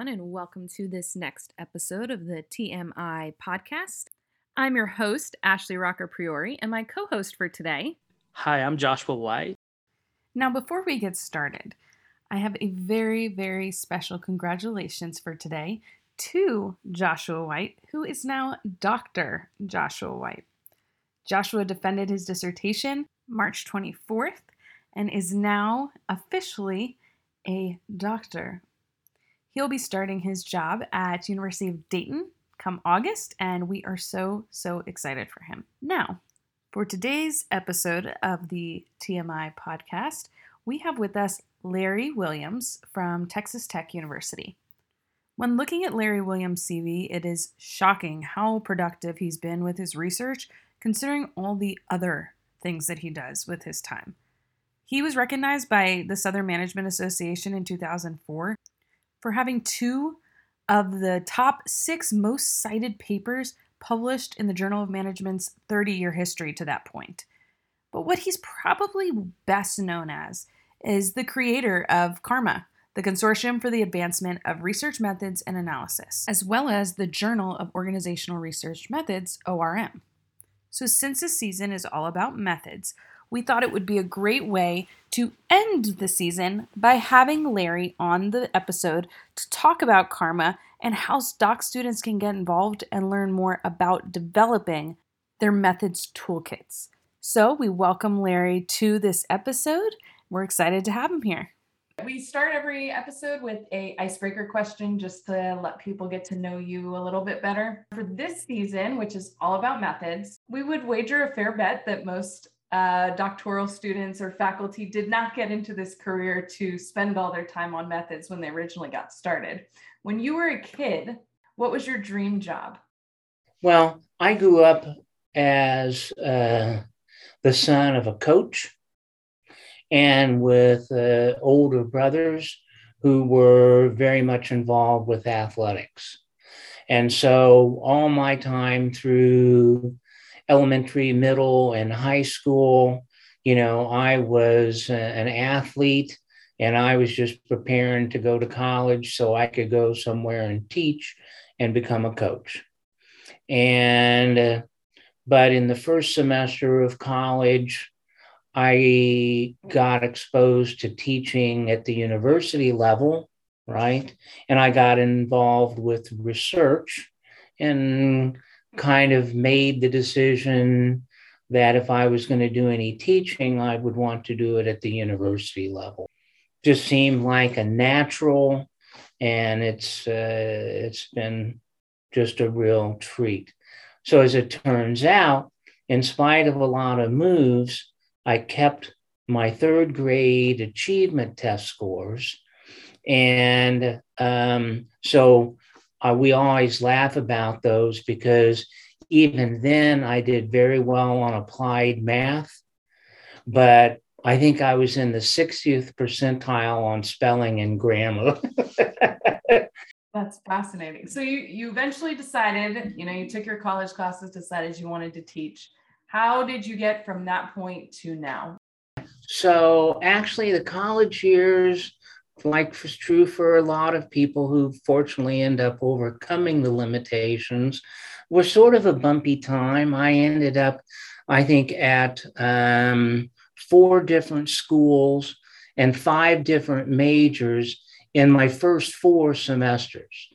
everyone, and welcome to this next episode of the TMI podcast. I'm your host, Ashley Rocker Priori, and my co host for today. Hi, I'm Joshua White. Now, before we get started, I have a very, very special congratulations for today to Joshua White, who is now Dr. Joshua White. Joshua defended his dissertation March 24th and is now officially a doctor. He'll be starting his job at University of Dayton come August, and we are so, so excited for him. Now, for today's episode of the TMI podcast, we have with us Larry Williams from Texas Tech University. When looking at Larry Williams' CV, it is shocking how productive he's been with his research, considering all the other things that he does with his time. He was recognized by the Southern Management Association in 2004 for having two of the top six most cited papers published in the Journal of Management's 30 year history to that point. But what he's probably best known as is the creator of CARMA, the Consortium for the Advancement of Research Methods and Analysis, as well as the Journal of Organizational Research Methods, ORM. So, since this season is all about methods, we thought it would be a great way to end the season by having Larry on the episode to talk about CARMA and how doc students can get involved and learn more about developing their methods toolkits. So, we welcome Larry to this episode. We're excited to have him here. We start every episode with a icebreaker question just to let people get to know you a little bit better. For this season, which is all about methods, we would wager a fair bet that most uh, doctoral students or faculty did not get into this career to spend all their time on methods when they originally got started. When you were a kid, what was your dream job? Well, I grew up as uh, the son of a coach and with uh, older brothers who were very much involved with athletics. And so all my time through elementary, middle, and high school, you know, I was an athlete and I was just preparing to go to college so I could go somewhere and teach and become a coach. And, uh, but in the first semester of college, I got exposed to teaching at the university level, right? And I got involved with research and kind of made the decision that if I was going to do any teaching, I would want to do it at the university level. Just seemed like a natural, and it's uh, it's been just a real treat. So as it turns out, in spite of a lot of moves, I kept my third grade achievement test scores, and um, so uh, we always laugh about those because even then I did very well on applied math, but I think I was in the 60th percentile on spelling and grammar. That's fascinating. So you you eventually decided, you know, you took your college classes, decided you wanted to teach. How did you get from that point to now? So actually the college years like was true for a lot of people who fortunately end up overcoming the limitations, was sort of a bumpy time. I ended up, I think, at um, four different schools and five different majors in my first four semesters.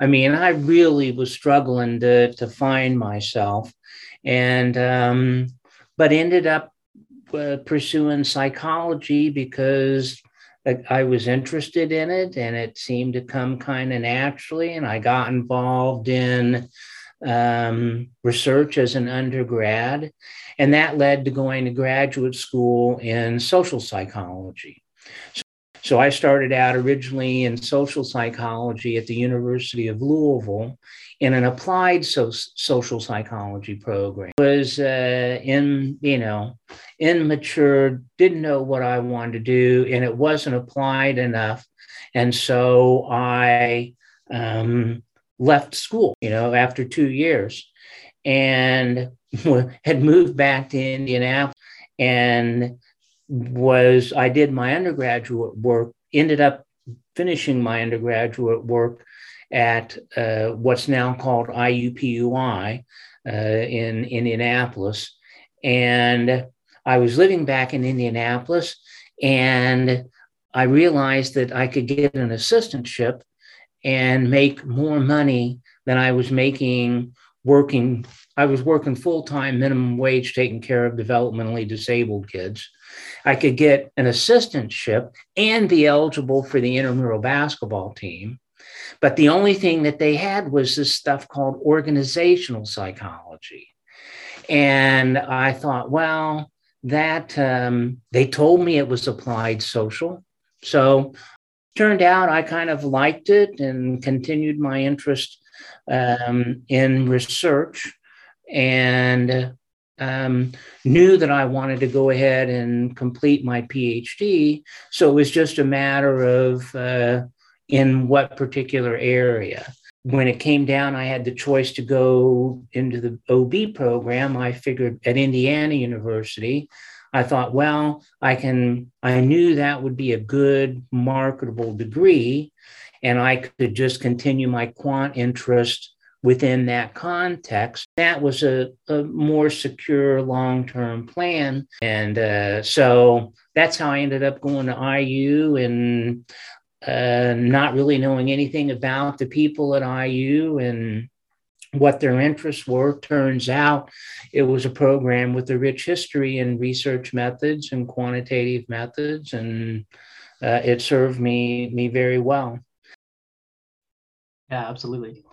I mean, I really was struggling to, to find myself, and um, but ended up uh, pursuing psychology because I was interested in it and it seemed to come kind of naturally. And I got involved in um, research as an undergrad. And that led to going to graduate school in social psychology. So, I started out originally in social psychology at the University of Louisville in an applied so- social psychology program. Was uh, in you know immature, didn't know what I wanted to do, and it wasn't applied enough, and so I um, left school. You know, after two years, and had moved back to Indianapolis and was I did my undergraduate work ended up finishing my undergraduate work at uh, what's now called IUPUI uh, in Indianapolis. And I was living back in Indianapolis and I realized that I could get an assistantship and make more money than I was making working. I was working full time minimum wage taking care of developmentally disabled kids. I could get an assistantship and be eligible for the intramural basketball team. But the only thing that they had was this stuff called organizational psychology. And I thought, well, that um, they told me it was applied social. So turned out I kind of liked it and continued my interest um, in research and um, knew that I wanted to go ahead and complete my PhD. So it was just a matter of uh, in what particular area. When it came down, I had the choice to go into the OB program. I figured at Indiana University, I thought, well, I can, I knew that would be a good marketable degree, and I could just continue my quant interest within that context. That was a, a more secure long term plan. And uh, so that's how I ended up going to IU and uh, not really knowing anything about the people at IU and what their interests were. Turns out it was a program with a rich history in research methods and quantitative methods, and uh, it served me me very well. Yeah, absolutely.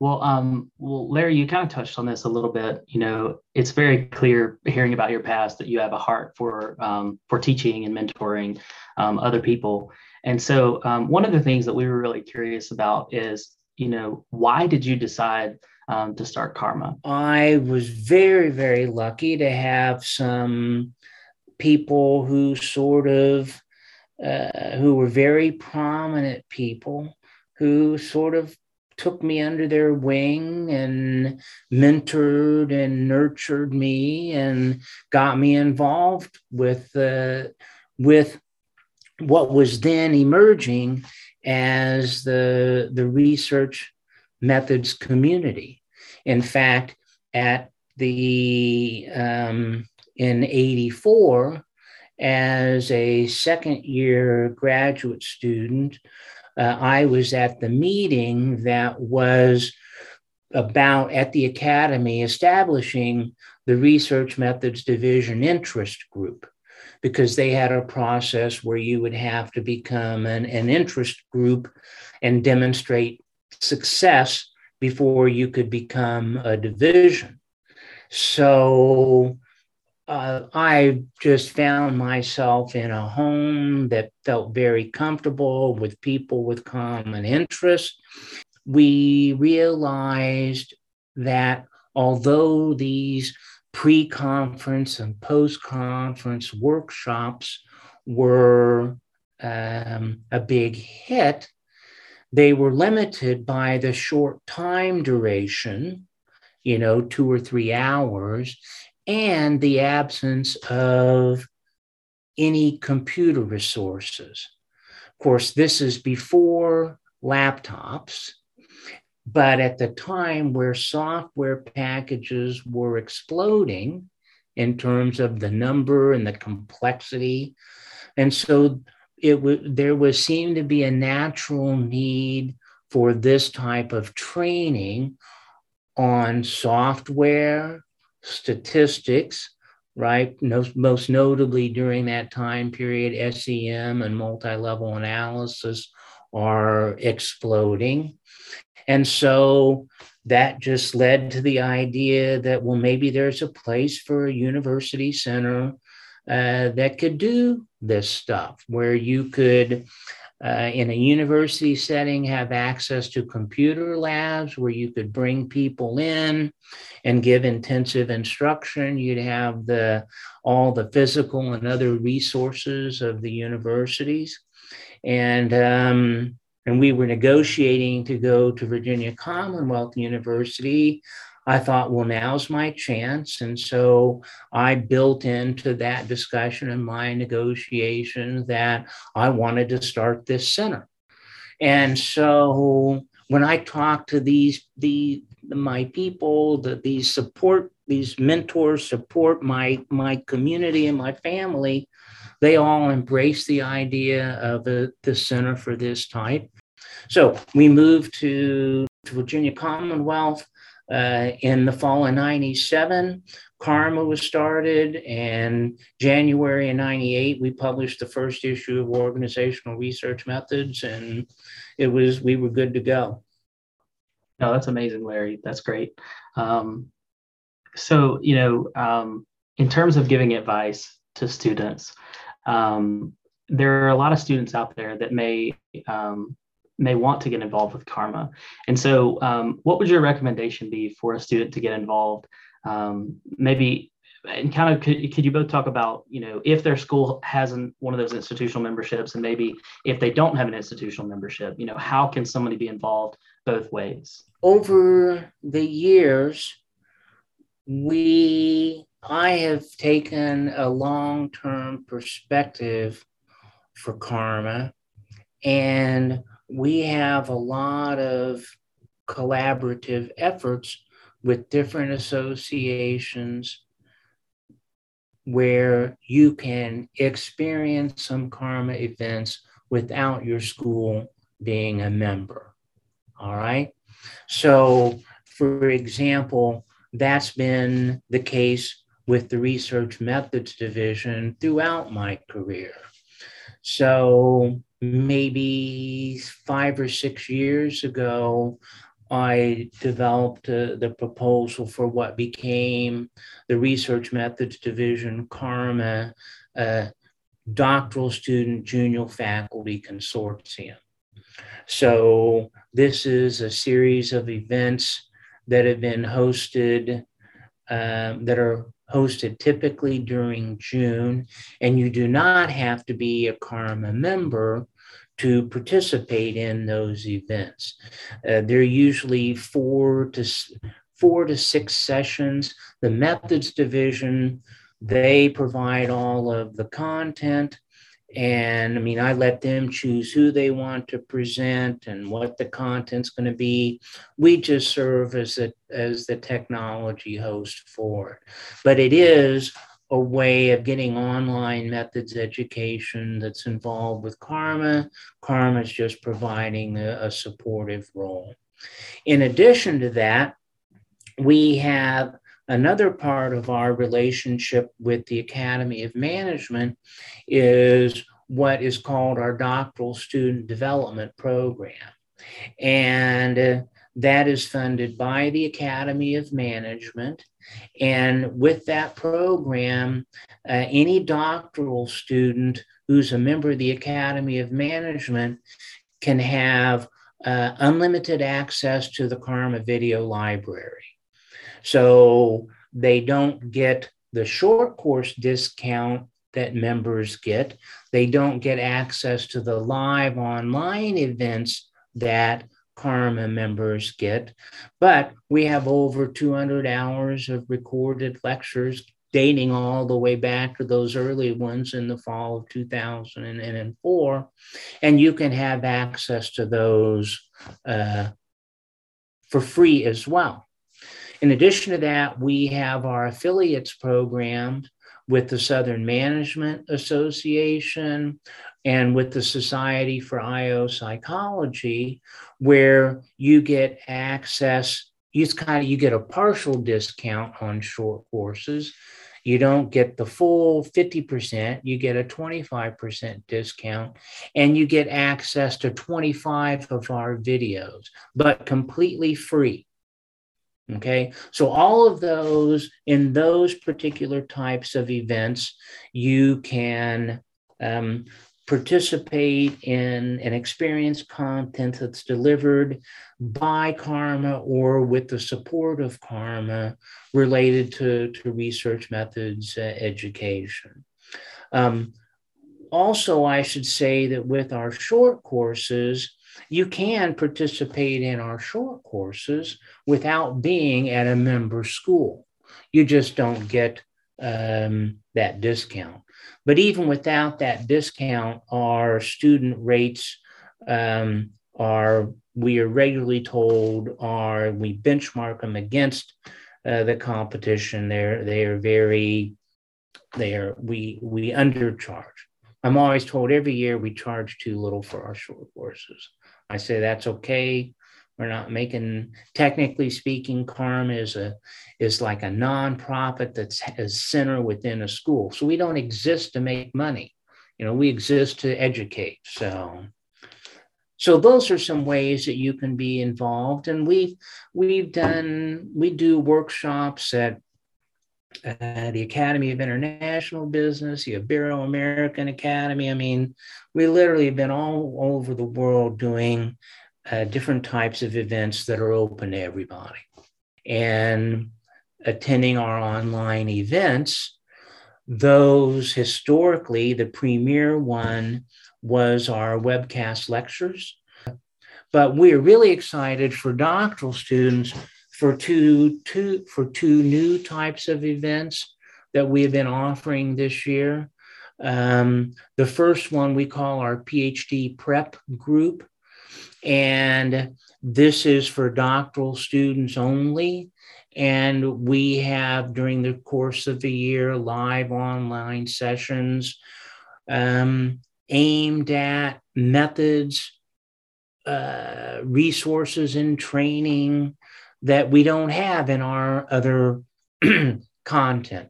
Well, um, well, Larry, you kind of touched on this a little bit. You know, it's very clear hearing about your past that you have a heart for um, for teaching and mentoring um, other people. And so, um, one of the things that we were really curious about is, you know, why did you decide um, to start CARMA? I was very, very lucky to have some people who sort of, uh, who were very prominent people who sort of took me under their wing and mentored and nurtured me and got me involved with uh, with what was then emerging as the the research methods community. In fact, at the um, in '84, as a second year graduate student, uh, I was at the meeting that was about at the academy establishing the research methods division interest group because they had a process where you would have to become an, an interest group and demonstrate success before you could become a division. So uh, I just found myself in a home that felt very comfortable with people with common interests. We realized that although these pre conference and post conference workshops were um, a big hit, they were limited by the short time duration, you know, two or three hours, and the absence of any computer resources. Of course, this is before laptops, but at the time where software packages were exploding in terms of the number and the complexity, and so it w- there was seemed to be a natural need for this type of training on software, statistics, right? Most, notably during that time period, SEM and multi level analysis are exploding. And so that just led to the idea that, well, maybe there's a place for a university center uh, that could do this stuff where you could uh, in a university setting have access to computer labs where you could bring people in and give intensive instruction. You'd have the all the physical and other resources of the universities. And um, and we were negotiating to go to virginia commonwealth university I thought, well, now's my chance. And so I built into that discussion and my negotiation that I wanted to start this center. And so when I talk to these the my people, the, these support these mentors support my my community and my family, they all embrace the idea of the, the center for this type. So we moved to, to Virginia Commonwealth uh, in the fall of 97. CARMA was started, and January of 98, we published the first issue of Organizational Research Methods, and it was, we were good to go. No, that's amazing, Larry. That's great. Um, so, you know, um, in terms of giving advice to students, um, there are a lot of students out there that may um, may want to get involved with CARMA. And so um, what would your recommendation be for a student to get involved? Um, maybe and kind of could, could you both talk about you know if their school hasn't one of those institutional memberships and maybe if they don't have an institutional membership you know how can somebody be involved both ways? Over the years we I have taken a long term perspective for CARMA, and we have a lot of collaborative efforts with different associations where you can experience some CARMA events without your school being a member. All right. So, for example, that's been the case with the research methods division throughout my career. So maybe five or six years ago, I developed uh, the proposal for what became the Research Methods Division CARMA uh, Doctoral Student Junior Faculty Consortium. So, this is a series of events that have been hosted, um, that are hosted typically during June, and you do not have to be a CARMA member to participate in those events. Uh, they're usually four to four to six sessions. The methods division, they provide all of the content and I mean, I let them choose who they want to present and what the content's going to be. We just serve as a, as the technology host for it. But it is a way of getting online methods education that's involved with CARMA. CARMA is just providing a, a supportive role. In addition to that, we have Another part of our relationship with the Academy of Management is what is called our doctoral student development program. And uh, that is funded by the Academy of Management. And with that program, uh, any doctoral student who's a member of the Academy of Management can have uh, unlimited access to the CARMA Video Library. So they don't get the short course discount that members get. They don't get access to the live online events that CARMA members get. But we have over 200 hours of recorded lectures dating all the way back to those early ones in the fall of 2004. And you can have access to those uh, for free as well. In addition to that, we have our affiliates program with the Southern Management Association and with the Society for IO Psychology, where you get access. You kind of you get a partial discount on short courses. You don't get the full 50%, you get a 25% discount, and you get access to 25 of our videos, but completely free. Okay, so all of those in those particular types of events, you can um, participate in and experience content that's delivered by CARMA or with the support of CARMA related to, to research methods uh, education. Um, also, I should say that with our short courses, you can participate in our short courses without being at a member school. You just don't get um, that discount. But even without that discount, our student rates um, are we are regularly told are we benchmark them against uh, the competition. They're they are very they are we we undercharge. I'm always told every year we charge too little for our short courses. I say that's okay. We're not making, technically speaking, CARMA is a is like a nonprofit that's a center within a school. So we don't exist to make money. You know, we exist to educate. So so those are some ways that you can be involved and we've we've done we do workshops at uh, the academy of international business the ibero-american academy i mean we literally have been all over the world doing uh, different types of events that are open to everybody and attending our online events those historically the premier one was our webcast lectures. But we're really excited for doctoral students for two, two, for two new types of events that we have been offering this year. Um, the first one we call our PhD prep group. And this is for doctoral students only. And we have during the course of the year live online sessions um, aimed at methods, uh, resources, and training that we don't have in our other content,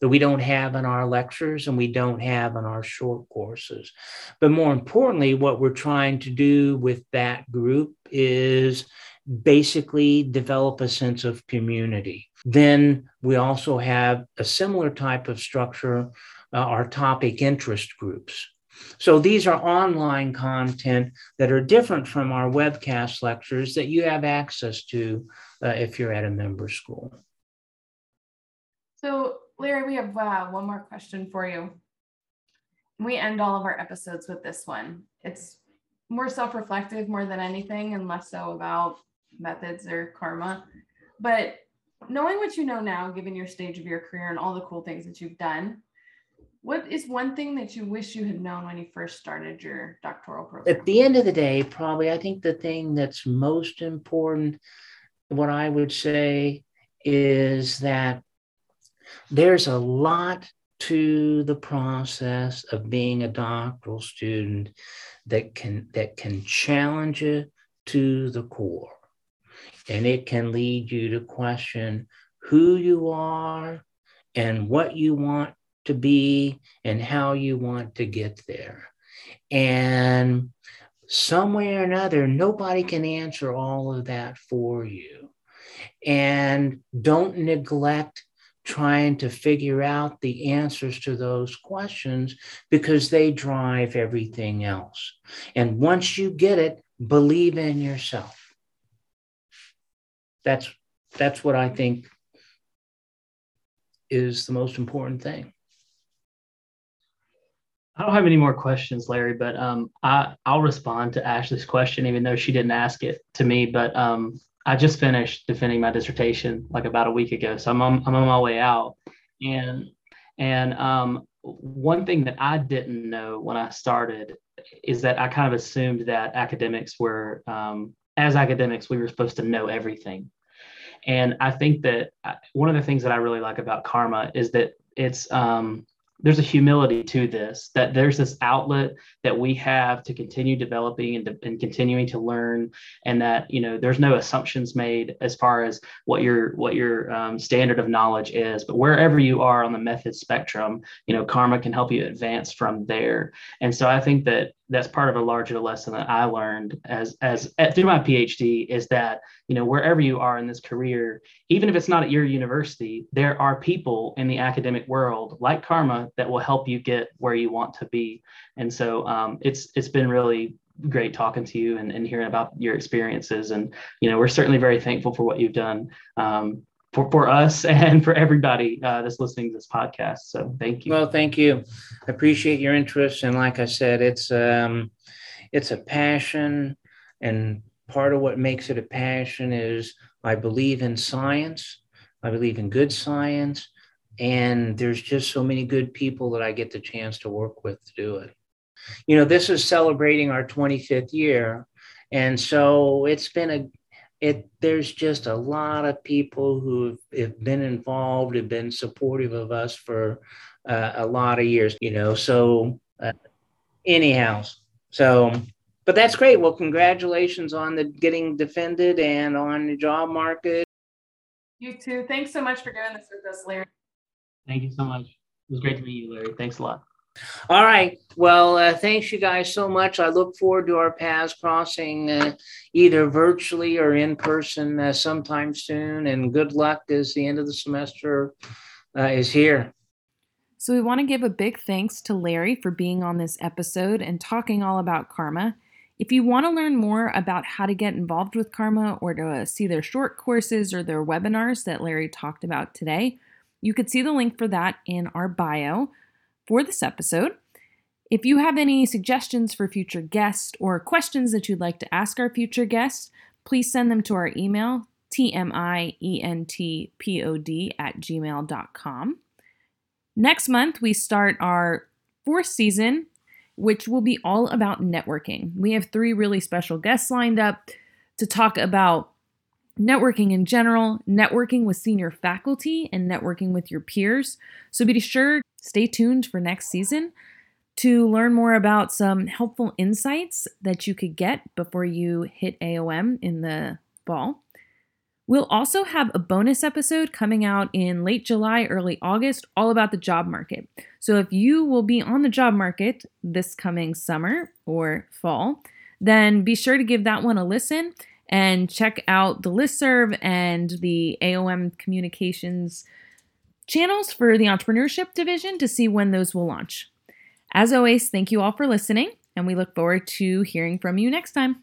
that we don't have in our lectures and we don't have in our short courses. But more importantly, what we're trying to do with that group is basically develop a sense of community. Then we also have a similar type of structure, uh, our topic interest groups. So these are online content that are different from our webcast lectures that you have access to uh, if you're at a member school. So, Larry, we have uh, one more question for you. We end all of our episodes with this one. It's more self reflective more than anything, and less so about methods or CARMA. But knowing what you know now, given your stage of your career and all the cool things that you've done, what is one thing that you wish you had known when you first started your doctoral program? At the end of the day, probably I think the thing that's most important, what I would say, is that there's a lot to the process of being a doctoral student that can that can challenge you to the core and it can lead you to question who you are and what you want to be and how you want to get there. And some way or another, nobody can answer all of that for you. And don't neglect trying to figure out the answers to those questions because they drive everything else. And once you get it, believe in yourself. That's that's what I think is the most important thing. I don't have any more questions, Larry, but um, I, I'll respond to Ashley's question, even though she didn't ask it to me. But um, I just finished defending my dissertation like about a week ago, so I'm on, I'm on my way out. And and um, one thing that I didn't know when I started is that I kind of assumed that academics were, um, as academics, we were supposed to know everything. And I think that uh, one of the things that I really like about CARMA is that it's um, there's a humility to this that there's this outlet that we have to continue developing and, and, continuing to learn and that you know there's no assumptions made as far as what your what your um, standard of knowledge is. But wherever you are on the method spectrum you know CARMA can help you advance from there. And so i think that that's part of a larger lesson that I learned as as through my PhD is that you know wherever you are in this career, even if it's not at your university, there are people in the academic world like CARMA that will help you get where you want to be. And so um, it's it's been really great talking to you and, and hearing about your experiences. And you know we're certainly very thankful for what you've done. Um, for, for us and for everybody uh, that's listening to this podcast. So thank you. Well, thank you. I appreciate your interest. And like I said, it's um, it's a passion, and part of what makes it a passion is I believe in science. I believe in good science, and there's just so many good people that I get the chance to work with to do it. You know, this is celebrating our 25th year, And so it's been a it there's just a lot of people who have been involved have been supportive of us for uh, a lot of years you know so uh, anyhow so but that's great. Well congratulations on the getting defended and on the job market. You too. Thanks so much for doing this with us larry. Thank you so much. It was great to meet you larry. Thanks a lot all right. Well, uh, thanks you guys so much. I look forward to our paths crossing uh, either virtually or in person uh, sometime soon. And good luck as the end of the semester uh, is here. So, we want to give a big thanks to Larry for being on this episode and talking all about CARMA. If you want to learn more about how to get involved with CARMA or to see their short courses or their webinars that Larry talked about today, you could see the link for that in our bio for this episode. If you have any suggestions for future guests or questions that you'd like to ask our future guests, please send them to our email, tmientpod at gmail.com. Next month, we start our fourth season, which will be all about networking. We have three really special guests lined up to talk about networking in general, networking with senior faculty, and networking with your peers. So be sure Stay tuned for next season to learn more about some helpful insights that you could get before you hit AOM in the fall. We'll also have a bonus episode coming out in late July, early August, all about the job market. So if you will be on the job market this coming summer or fall, then be sure to give that one a listen and check out the listserv and the AOM communications channels for the entrepreneurship division to see when those will launch. As always, thank you all for listening, and we look forward to hearing from you next time.